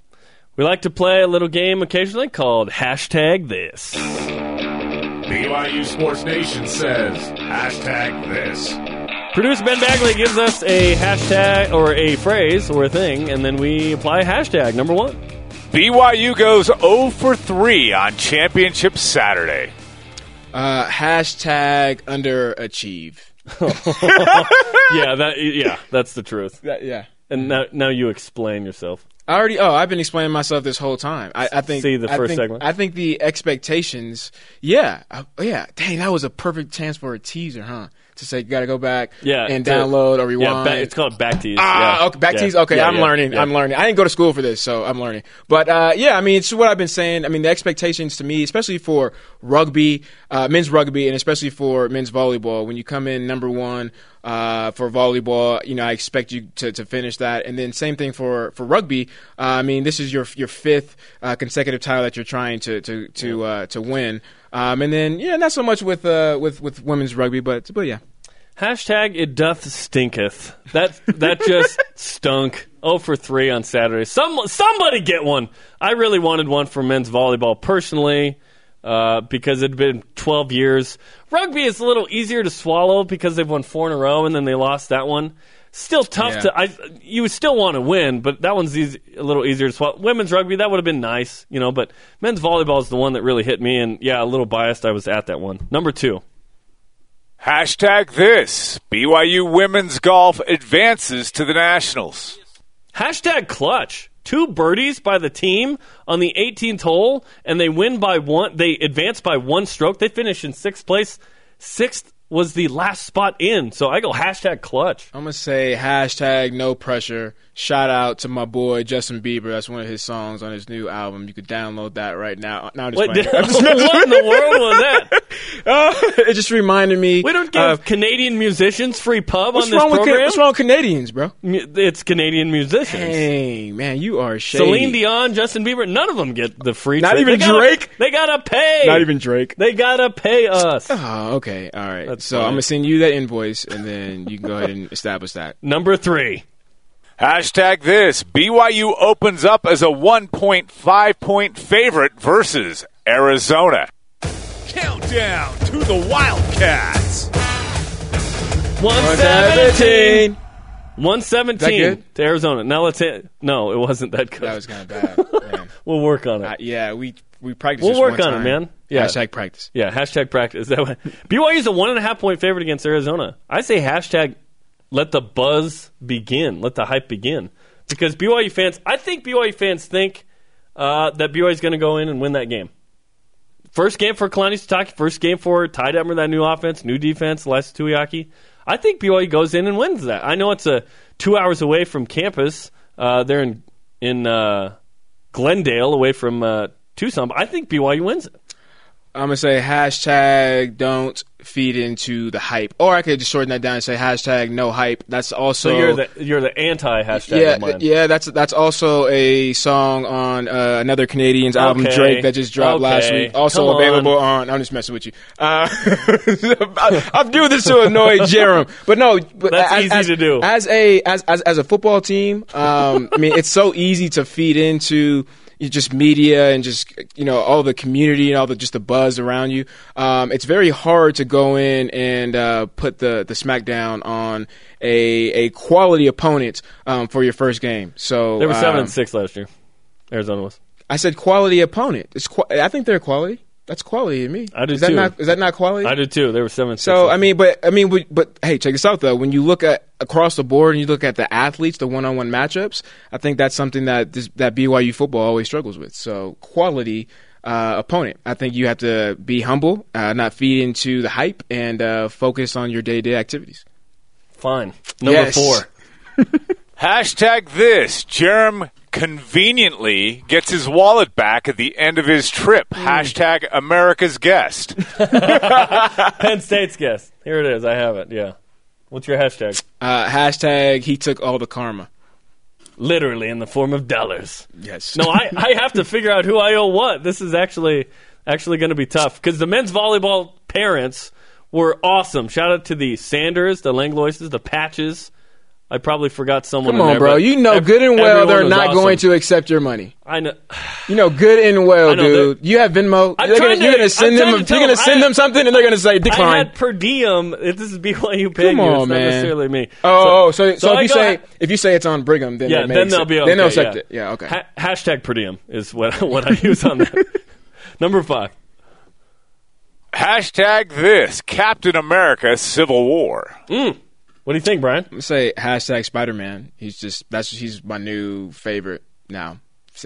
We like to play a little game occasionally called hashtag this. BYU Sports Nation says hashtag this. Producer Ben Bagley gives us a hashtag or a phrase or a thing, and then we apply hashtag number one. BYU goes 0 for 3 on Championship Saturday. Uh, hashtag underachieve. yeah, that yeah, that's the truth. That, yeah. And now, now you explain yourself. I already. Oh, I've been explaining myself this whole time. I, I think. See the I first think, segment. I think the expectations. Yeah, I, yeah. Dang, that was a perfect chance for a teaser, huh? To say you got to go back, yeah, and to, download or rewind. Yeah, back, it's called back tease. Ah, yeah. okay, back yeah. tease. Okay, yeah, I'm learning. I'm learning. I didn't go to school for this, so I'm learning. But uh, yeah, I mean, it's what I've been saying. I mean, the expectations to me, especially for rugby, uh, men's rugby, and especially for men's volleyball, when you come in number one uh, for volleyball. You know, I expect you to, to finish that, and then same thing for for rugby. Uh, I mean, this is your your fifth uh, consecutive title that you're trying to to to uh, to win. Um, and then yeah, not so much with uh, with with women's rugby, but but yeah. Hashtag it doth stinketh. That that just stunk. Oh for three on Saturday. Some somebody get one. I really wanted one for men's volleyball personally. Uh, because it had been 12 years. Rugby is a little easier to swallow because they've won four in a row and then they lost that one. Still tough Yeah. to. I, you would still want to win, but that one's easy, a little easier to swallow. Women's rugby that would have been nice, you know. But men's volleyball is the one that really hit me, and yeah, a little biased. I was at that one. Number two. Hashtag this. BYU women's golf advances to the Nationals. Hashtag clutch. Two birdies by the team on the 18th hole, and they win by one. They advance by one stroke. They finish in sixth place. Sixth was the last spot in. So I go hashtag clutch. I'm gonna say hashtag no pressure. Shout out to my boy Justin Bieber. That's one of his songs on his new album. You could download that right now. No, I'm just What, playing. did, I'm just what in the world was that? Uh, it just reminded me. We don't give of- Canadian musicians free pub what's on this wrong with program. Ca- what's wrong with Canadians, bro? It's Canadian musicians. Dang, man, you are shady. Celine Dion, Justin Bieber, none of them get the free. Not trip. even They gotta- Drake? They gotta pay. Not even Drake. They gotta pay us. Oh, okay, all right. That's so fine. I'm gonna send you that invoice, and then you can go ahead and establish that. Number three. Hashtag this. BYU opens up as a 1.5 point favorite versus Arizona. Countdown to the Wildcats. 117. 117 to Arizona. Now let's hit. No, it wasn't that good. That was kind of bad. Man. we'll work on it. Uh, yeah, we we practiced. We'll work one on it, man. Yeah. Hashtag practice. yeah, hashtag practice. That way. BYU is a one and a half point favorite against Arizona. I say hashtag let the buzz begin. Let the hype begin. Because BYU fans, I think BYU fans think uh, that BYU is going to go in and win that game. First game for Kalani Sitake, first game for Ty Detmer, that new offense, new defense, Elias Tuiaki. I think BYU goes in and wins that. I know it's a two hours away from campus. Uh, they're in in uh, Glendale, away from uh, Tucson. I think BYU wins it. I'm gonna say hashtag don't feed into the hype, or I could just shorten that down and say hashtag no hype. That's also So you're the you're the anti hashtag yeah yeah. That's that's also a song on uh, another Canadian's album Okay. Drake that just dropped last week. Also Come available on. I'm just messing with you. Uh, I'm doing this to annoy Jarom, but no. But That's as, easy as- to do. As a as as, as a football team, um, I mean, it's so easy to feed into just media and just you know all the community and all the just the buzz around you. Um, it's very hard to go in and uh, put the the smackdown on a a quality opponent um, for your first game. So They were seven um, and six last year. Arizona was. I said quality opponent. It's qu- I think they're quality. That's quality to me. I do is that too. Not, is that not quality? I do too. There were seven. So I mean, but I mean, but, but hey, check this out though. When you look at across the board and you look at the athletes, the one-on-one matchups, I think that's something that this, that BYU football always struggles with. So quality uh, opponent. I think you have to be humble, uh, not feed into the hype, and uh, focus on your day-to-day activities. Fine. Number Yes. Four. Hashtag this. Jarom conveniently gets his wallet back at the end of his trip. Hashtag America's guest. Penn State's guest. Here it is. I have it. Yeah. What's your hashtag? Uh, hashtag he took all the karma. Literally in the form of dollars. Yes. No, I, I have to figure out who I owe what. This is actually actually going to be tough because the men's volleyball parents were awesome. Shout out to the Sanders, the Langloises, the Patches. I probably forgot someone. Come on, there, bro. You know ev- good and well they're not awesome. going to accept your money. I know. You know good and well, dude. You have Venmo. I'm They're trying gonna, to- you're gonna send I'm them. to You're gonna send I- them something, and they're gonna say I decline. had per diem. If This is BYU paying Come you. on, It's not man. necessarily me. Oh, oh, so so, I if you go- say if you say it's on Brigham, then yeah, they may then they'll accept- be okay. Then they'll accept yeah. it. Yeah, okay. Ha- hashtag per diem is what what I use on that. Number five. Hashtag this. Captain America Civil War. Mm. What do you think, Brian? I'm gonna say hashtag Spider Man. He's just that's he's my new favorite now.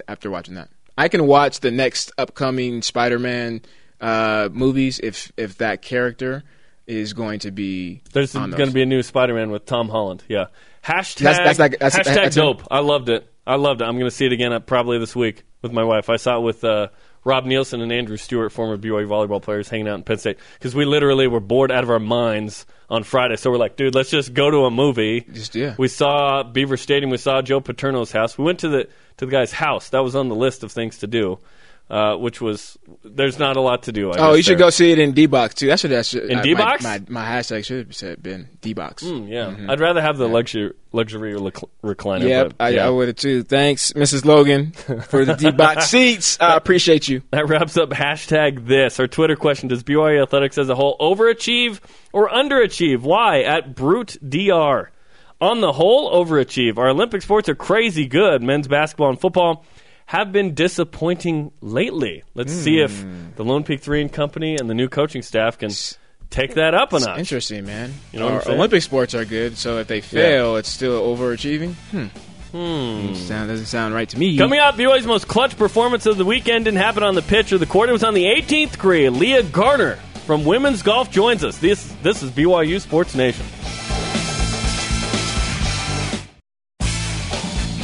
After watching that, I can watch the next upcoming Spider Man uh, movies if if that character is going to be. There's going to be a new Spider-Man with Tom Holland. Yeah. Hashtag. That's- that's like- that's- hashtag dope. I loved it. I loved it. I'm going to see it again uh, probably this week with my wife. I saw it with uh, Rob Nielsen and Andrew Stewart, former BYU volleyball players, hanging out in Penn State because we literally were bored out of our minds on Friday. So we're like, dude, let's just go to a movie. Just- yeah. We saw Beaver Stadium. We saw Joe Paterno's house. We went to the to the guy's house. That was on the list of things to do. Uh, which was there's not a lot to do. I Oh, you should there. go see it in D box too. That should that should In uh, D-Box? My, my, my hashtag should have said been D box. Mm, yeah, I'd rather have the luxury luxury rec- recliner. Yep, but, I, yeah. I would have too. Thanks, Mrs. Logan, for the D box seats. I appreciate you. That wraps up hashtag this. Our Twitter question Does BYU Athletics as a whole overachieve or underachieve? Why? At Brute DR. On the whole, overachieve. Our Olympic sports are crazy good. Men's basketball and football have been disappointing lately. Let's see if hmm. the Lone Peak 3 and Company and the new coaching staff can take that up a notch. Interesting, man. You know uh, I'm Olympic sports are good, so if they fail, it's still overachieving. Hmm. hmm. Sound, doesn't sound right to me. Coming up, BYU's most clutch performance of the weekend didn't happen on the pitch or the court. It was on the 18th green. Leah Garner from women's golf joins us. This this is BYU Sports Nation.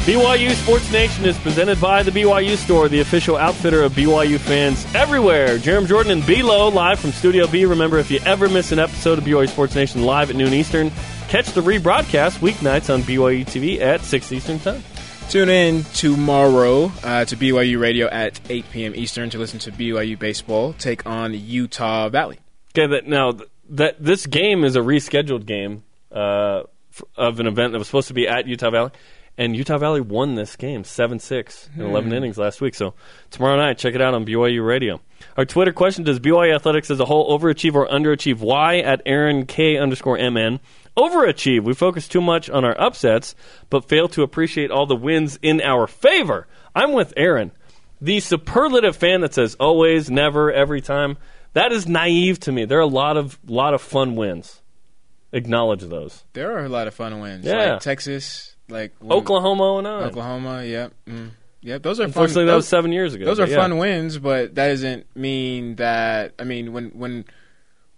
BYU Sports Nation is presented by the BYU Store, the official outfitter of BYU fans everywhere. Jarom Jordan and B-Lo live from Studio B. Remember, if you ever miss an episode of BYU Sports Nation live at noon Eastern, catch the rebroadcast weeknights on BYU TV at 6 Eastern Time. Tune in tomorrow uh, to BYU Radio at 8 p.m. Eastern to listen to BYU baseball take on Utah Valley. Okay, that now th- that this game is a rescheduled game uh, f- of an event that was supposed to be at Utah Valley, and Utah Valley won this game seven six in eleven hmm. innings last week. So tomorrow night, check it out on BYU Radio. Our Twitter question: Does BYU athletics as a whole overachieve or underachieve? Why at Aaron K underscore MN. Overachieve. We focus too much on our upsets, but fail to appreciate all the wins in our favor. I'm with Aaron. The superlative fan that says always, never, every time, that is naive to me. There are a lot of lot of fun wins. Acknowledge those. There are a lot of fun wins. Yeah. Like Texas, like when- Oklahoma and Oklahoma, yep. Mm. Yep, those are Unfortunately, fun. that those, was seven years ago. those are yeah. fun wins, but that doesn't mean that. I mean, when when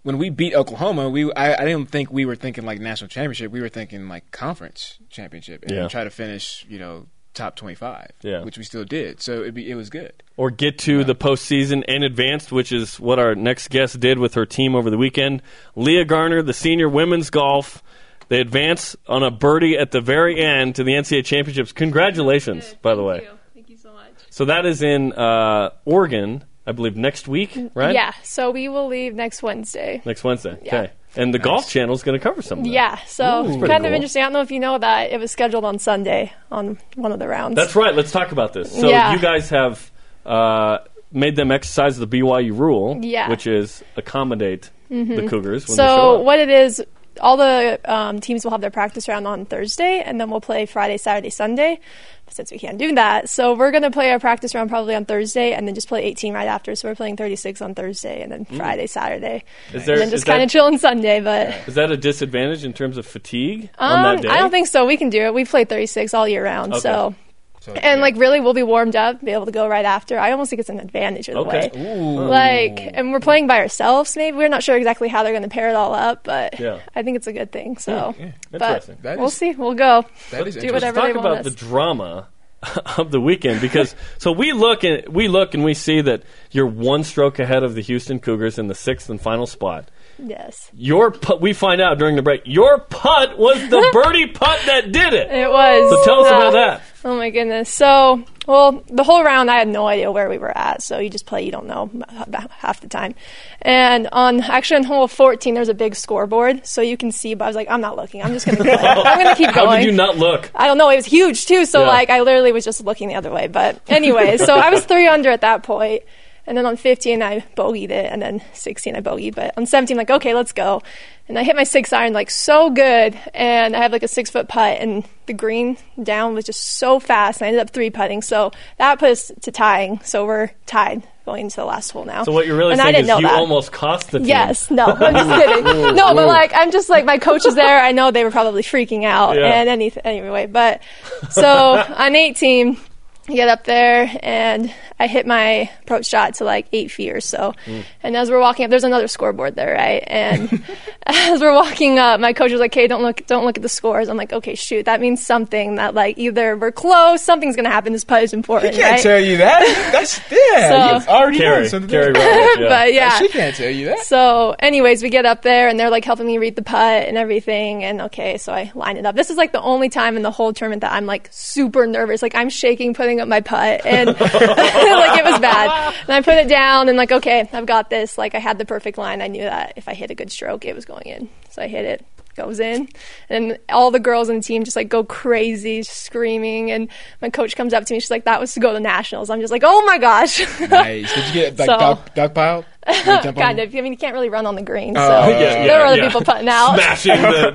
when we beat Oklahoma, we I, I didn't think we were thinking like national championship. We were thinking like conference championship, and Yeah. try to finish, you know, top 25, Yeah. which we still did. So it, be, it was good. or get to the postseason and advanced, which is what our next guest did with her team over the weekend. Leah Garner, the senior women's golf. They advance on a birdie at the very end to the NCAA championships. Congratulations, by the way. Thank you. Thank you so much. So that is in uh, Oregon, I believe, next week, right? Yeah, so we will leave next Wednesday. Next Wednesday. Yeah. Okay. And the Golf Channel is going to cover some of that. Yeah, so Ooh. kind Pretty of interesting. I don't know if you know that it was scheduled on Sunday on one of the rounds. That's right. Let's talk about this. So Yeah. you guys have uh, made them exercise the BYU rule, Yeah. Mm-hmm. which is accommodate the Cougars when they show so up. what it is, all the um, teams will have their practice round on Thursday, and then we'll play Friday, Saturday, Sunday. Since we can't do that, so we're gonna play our practice round probably on Thursday, and then just play 18 right after. So we're playing 36 on Thursday, and then Friday, Saturday. Is there- and then just kind that- of chill on Sunday. But Is that a disadvantage in terms of fatigue on um, that day? I don't think so. We can do it. We've played 36 all year round, Okay. so. So, And yeah. like really, we'll be warmed up, be able to go right after. I almost think it's an advantage in a Okay. way. Like, and we're playing by ourselves. Maybe we're not sure exactly how they're going to pair it all up, but Yeah. I think it's a good thing. So, but Interesting. That we'll is- see. We'll go. that is do interesting. whatever Talk they want about us. the drama of the weekend because so we look and we look and we see that you're one stroke ahead of the Houston Cougars in the sixth and final spot. yes, Your putt, we find out during the break, your putt was the birdie putt that did it. it was. So tell us uh, about that. Oh my goodness. So, well, the whole round, I had no idea where we were at. So you just play, you don't know half the time. And on actually on hole 14, there's a big scoreboard, so you can see. But I was like, I'm not looking. I'm just gonna play. I'm gonna keep going. How did you not look? I don't know. It was huge too. So Yeah. like I literally was just looking the other way. But anyway, so I was three under at that point, and then on 15 I bogeyed it, and then 16 I bogeyed. But on 17, like okay, let's go. And I hit my six iron like so good, and I have like a six foot putt, and the green down was just so fast. And I ended up three putting, so that put us to tying. So we're tied going into the last hole now. So what you're really and I didn't is know you that. almost cost the team. Yes, no, I'm just kidding. no, but like I'm just like my coach is there. I know they were probably freaking out Yeah. and any anyway. But so on 18, I get up there and I hit my approach shot to like eight feet or so. Mm. And as we're walking up, there's another scoreboard there, right? And as we're walking up, my coach was like, "Okay, don't look, don't look at the scores." I'm like, "Okay, shoot, that means something. That like either we're close, something's gonna happen. This putt is important, She can't right?" tell you that. That's yeah. So- you've already Carrie, known something. Carrie. Roberts, yeah. but yeah, She can't tell you that. so, anyways, we get up there and they're like helping me read the putt and everything. And okay, so I line it up. This is like the only time in the whole tournament that I'm like super nervous. Like I'm shaking putting up my putt and like it was bad. And I put it down and like, okay, I've got this. Like I had the perfect line. I knew that if I hit a good stroke, it was going in. So I hit it. Goes in, and all the girls on the team just like go crazy, screaming. And my coach comes up to me. She's like, "That was to go to nationals." I'm just like, "Oh my gosh!" Nice. Did you get like So- dog, dog pile? Like, jump on kind of. I mean, you can't really run on the green, so Oh, yeah, yeah, there were other yeah. people putting out. Smashing the,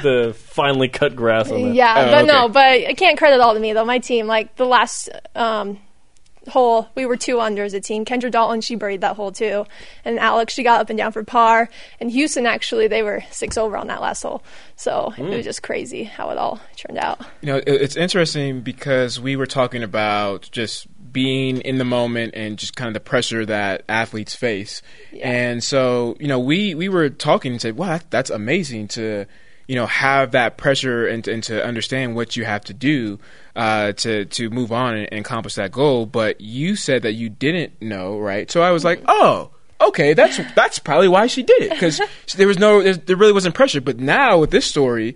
the, the finely cut grass on the Yeah, Oh, but no, but I can't credit all to me though. My team, like the last um, hole, we were two under as a team. Kendra Dalton, she buried that hole too, and Alex, she got up and down for par. And Houston, actually, they were six over on that last hole, so Hmm. it was just crazy how it all turned out. You know, it's interesting because we were talking about just being in the moment and just kind of the pressure that athletes face. And so, you know, we, we were talking and said, wow, that's amazing to, you know, have that pressure and, and to understand what you have to do uh, to, to move on and, and accomplish that goal. But you said that you didn't know, right? So I was like, oh, okay, that's that's probably why she did it because there was no, there, really wasn't pressure. But now with this story,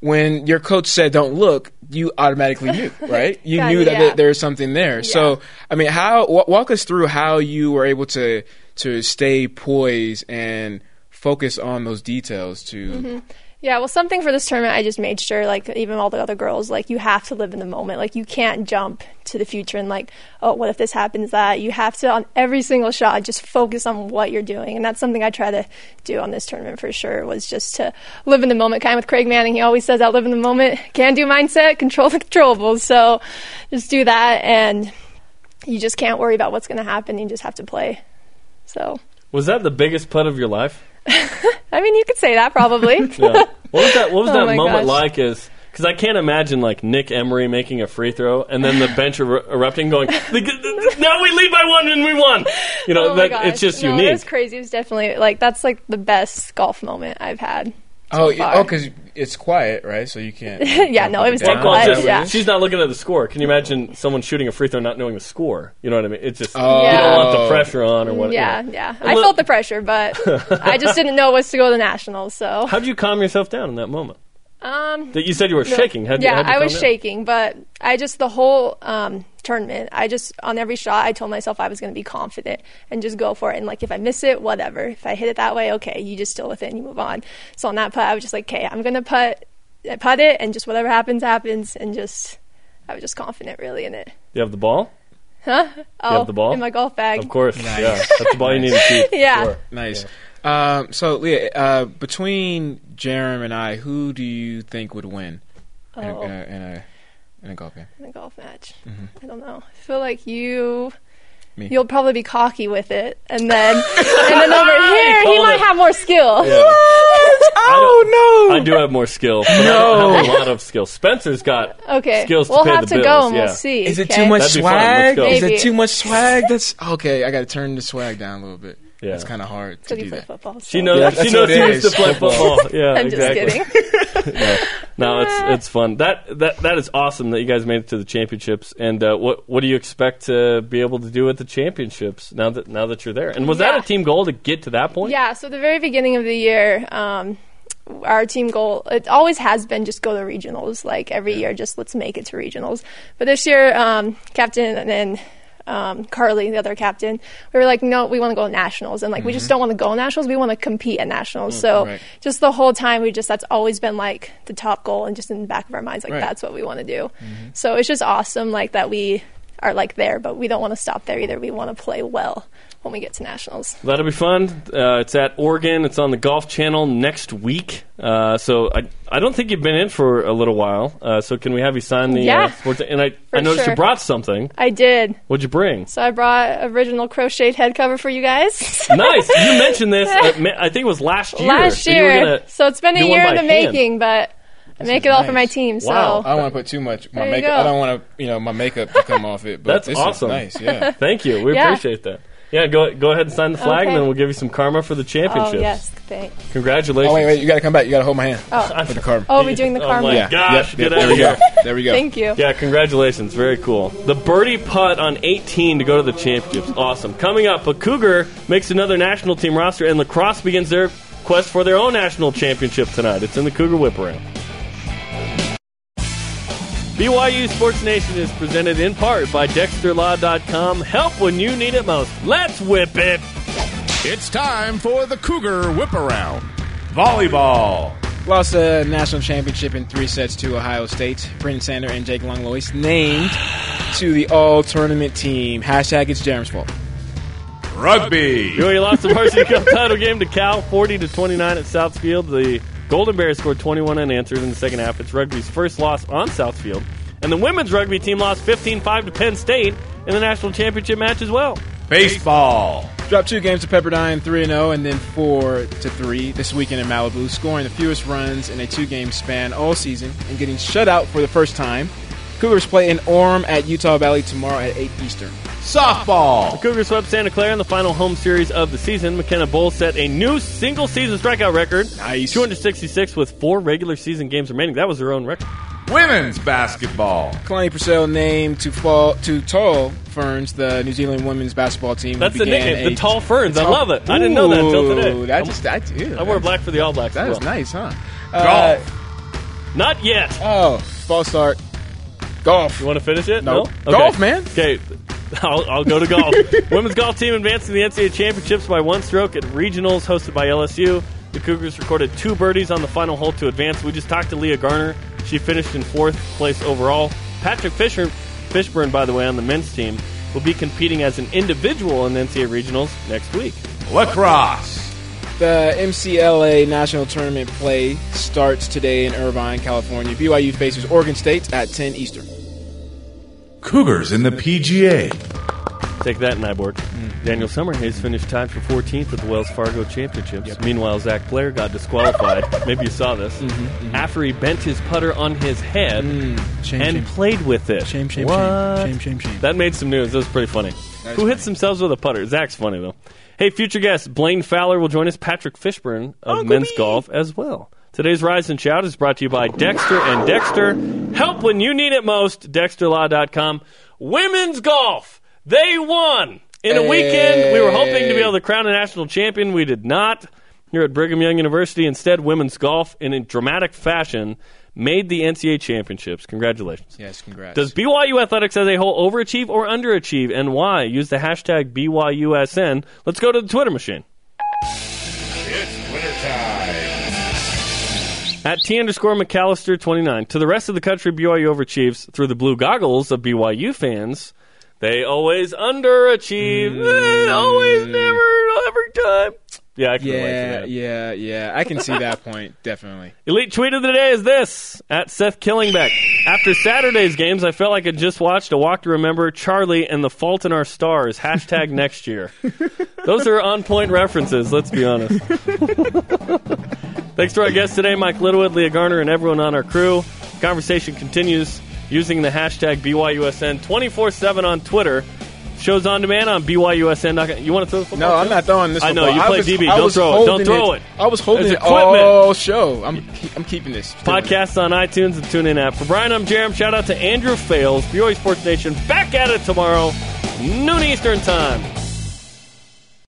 when your coach said don't look, you automatically knew, right? You knew that yeah. there, there was something there. So, I mean, how w- walk us through how you were able to to stay poised and focus on those details to Mm-hmm. Yeah, well, something for this tournament, I just made sure, like, even all the other girls, like, you have to live in the moment. Like, you can't jump to the future and, like, oh, what if this happens, that? You have to, on every single shot, just focus on what you're doing. And that's something I try to do on this tournament for sure, was just to live in the moment. Kind of with Craig Manning, he always says, I live in the moment, can do mindset, control the controllables. So just do that, and you just can't worry about what's going to happen. You just have to play. So, Was that the biggest putt of your life? I mean, you could say that probably. Yeah. What was that? What was Oh that moment gosh. like? Is because I can't imagine like Nick Emery making a free throw and then the bench er- erupting, going, "Now we lead by one and we won." You know, Oh that, it's just no, unique. It was crazy. It was definitely like that's like the best golf moment I've had. Oh, so yeah, far. oh, because it's quiet, right? So you can't. yeah, no, it was Yeah. dead quiet. She's- Yeah. She's not looking at the score. Can you imagine someone shooting a free throw not knowing the score? You know what I mean? It's just Oh. you don't want the pressure on or mm, what. Yeah, you know. yeah. I felt the pressure, but I just didn't know it was to go to the nationals. So, How'd you calm yourself down in that moment? Um, That you said you were shaking. How'd you, yeah, you I was down? shaking, but I just the whole um, tournament, I just on every shot, I told myself I was going to be confident and just go for it. And like if I miss it, whatever. If I hit it that way, okay, you just deal with it and you move on. So on that putt, I was just like, okay, I'm going to putt, putt it, and just whatever happens, happens, and just I was just confident really in it. You have the ball? Huh? Oh, you have the ball? in my golf bag. Of course. Yeah, that's the ball you need to keep. Yeah. Sure. Nice. Um, so, Leah, uh, between Jarom and I, who do you think would win in, a, Oh. in, a, in a in a golf game? in a golf match. I don't know. I feel like you. Me. You'll probably be cocky with it, and then and then over here he called might it. have more skill. Oh no. I do have more skill. but No. I have a lot of skill. Spencer's got Okay, skills to we'll pay have the to bills. go and yeah. we'll see. Is it okay? too much That'd be fun. swag? Let's go. Is Maybe. it too much swag? That's okay. I got to turn the swag down a little bit. Yeah. It's kind of hard to do that. football. So. She knows. Yeah, she knows she used to play football. football. Yeah, I'm exactly. just kidding. No, it's it's fun. That that that is awesome that you guys made it to the championships. And uh, what what do you expect to be able to do at the championships now that now that you're there? And was that a team goal to get to that point? Yeah, so the very beginning of the year, um, our team goal, it always has been just go to regionals. Like every year, just let's make it to regionals. But this year, um, Captain and um, Carly, the other captain, we were like, no, we want to go nationals. And like, we just mm-hmm. don't want to go nationals. We want to compete at nationals. Mm, so right. just the whole time, we just, that's always been like the top goal and just in the back of our minds, like Right. that's what we want to do. Mm-hmm. So it's just awesome, like that we are like there, but we don't want to stop there either. We want to play well when we get to nationals. That'll be fun. Uh, it's at Oregon. It's on the Golf Channel next week. Uh, so I I don't think you've been in for a little while. Uh, so can we have you sign the Yeah. uh, sports? And I I noticed sure. you brought something. I did. What'd you bring? So I brought original crocheted head cover for you guys. nice. You mentioned this. Uh, I think it was last year. Last So year. gonna so it's been a year in the hand. making, but I make it all for my nice. team. So Wow. I don't want to put too much my makeup. go. I don't want to, you know, my makeup to come off it. But That's this awesome. Is nice, yeah. Thank you. We Yeah. appreciate that. Yeah, go go ahead and sign the flag, and then we'll give you some karma for the oh yes, thanks. Congratulations. Oh wait, wait, you got to come back. You got to hold my hand Oh, for the karma. oh, we're doing the Oh karma. my yeah, gosh, Yep, get yep, out there of we here. go. There we go. Thank you. Yeah, congratulations. Very cool. The birdie putt on 18 to go to the championships. Awesome. Coming up, a Cougar makes another national team roster, and lacrosse begins their quest for their own national championship tonight. It's in the Cougar Whip Around. BYU Sports Nation is presented in part by DexterLaw.com. Help when you need it most. Let's whip it. It's time for the Cougar Whip Around. Volleyball. Lost a national championship in three sets to Ohio State. Brenden Sander and Jake Langlois named to the all tournament team. Hashtag it's Jarom's fault. Rugby. BYU lost the varsity cup title game to Cal, 40 to 29 at Southfield. The Golden Bears scored 21 unanswered in the second half. It's rugby's first loss on Southfield. And the women's rugby team lost 15-5 to Penn State in the national championship match as well. Baseball. Dropped two games to Pepperdine, 3 0, and then 4 to 3 this weekend in Malibu, scoring the fewest runs in a two game span all season and getting shut out for the first time. Cougars play in Orem at Utah Valley tomorrow at 8 Eastern. Softball. The Cougars swept Santa Clara in the final home series of the season. McKenna Bowles set a new single-season strikeout record. Nice. 266 with four regular season games remaining. That was their own record. Women's basketball. Kalani Purcell named to fall to Tall Ferns, the New Zealand women's basketball team. That's the began nickname, the Tall Ferns. I Tall- love it. I didn't know that until today. That just, that, ew, I wore black for the All Blacks That as is nice, huh? Golf. Uh, Not yet. Oh, false start. Golf. You want to finish it? Nope. No? Golf, man. Okay, I'll, I'll go to golf. Women's golf team advanced to the NCAA championships by one stroke at regionals hosted by LSU. The Cougars recorded two birdies on the final hole to advance. We just talked to Leah Garner. She finished in fourth place overall. Patrick Fisher, Fishburn, by the way, on the men's team, will be competing as an individual in the NCAA regionals next week. Lacrosse. The MCLA National Tournament play starts today in Irvine, California. BYU faces Oregon State at 10 Eastern. Cougars in the PGA. Take that, Nyborg. Mm. Daniel Summerhays finished tied for 14th at the Wells Fargo Championships. Meanwhile, Zach Blair got disqualified. Maybe you saw this. Mm-hmm, mm-hmm. After he bent his putter on his head mm. Shame, and shame. played with it. Shame, shame, What? shame. Shame, shame, shame. That made some news. That was pretty funny. Who hits themselves with a putter? Zach's funny, though. Hey, future guest Blaine Fowler will join us. Patrick Fishburn of Uncle men's B. golf as well. Today's Rise and Shout is brought to you by Dexter and Dexter. Help when you need it most. DexterLaw.com. Women's golf. They won. In a weekend, we were hoping to be able to crown a national champion. We did not. Here at Brigham Young University, instead, women's golf, in a dramatic fashion, made the NCAA championships. Congratulations. Yes, congrats. Does BYU athletics as a whole overachieve or underachieve, and why? Use the hashtag BYUSN. Let's go to the Twitter machine. At T underscore McAllister 29. To the rest of the country, BYU overachieves through the blue goggles of BYU fans. They always underachieve. Eh, always, never, every time. Yeah, I can yeah, that. yeah, yeah. I can see that point definitely. Elite tweet of the day is this at Seth Killingbeck. After Saturday's games, I felt like I just watched A Walk to Remember, Charlie, and The Fault in Our Stars. Hashtag next year. Those are on point references, let's be honest. Thanks to our guests today, Mike Littlewood, Leah Garner, and everyone on our crew. Conversation continues using the hashtag BYUSN 24 7 on Twitter. Shows on demand on BYUSN. You want to throw the football? No, I'm not throwing this. I know, football. you play DB. Don't throw it. Don't throw it. I was holding It's it equipment. all show. I'm I'm keeping this Podcasts on iTunes and TuneIn app. For Brian, I'm Jarom. Shout out to Andrew Fales, BYU Sports Nation. Back at it tomorrow, noon Eastern time.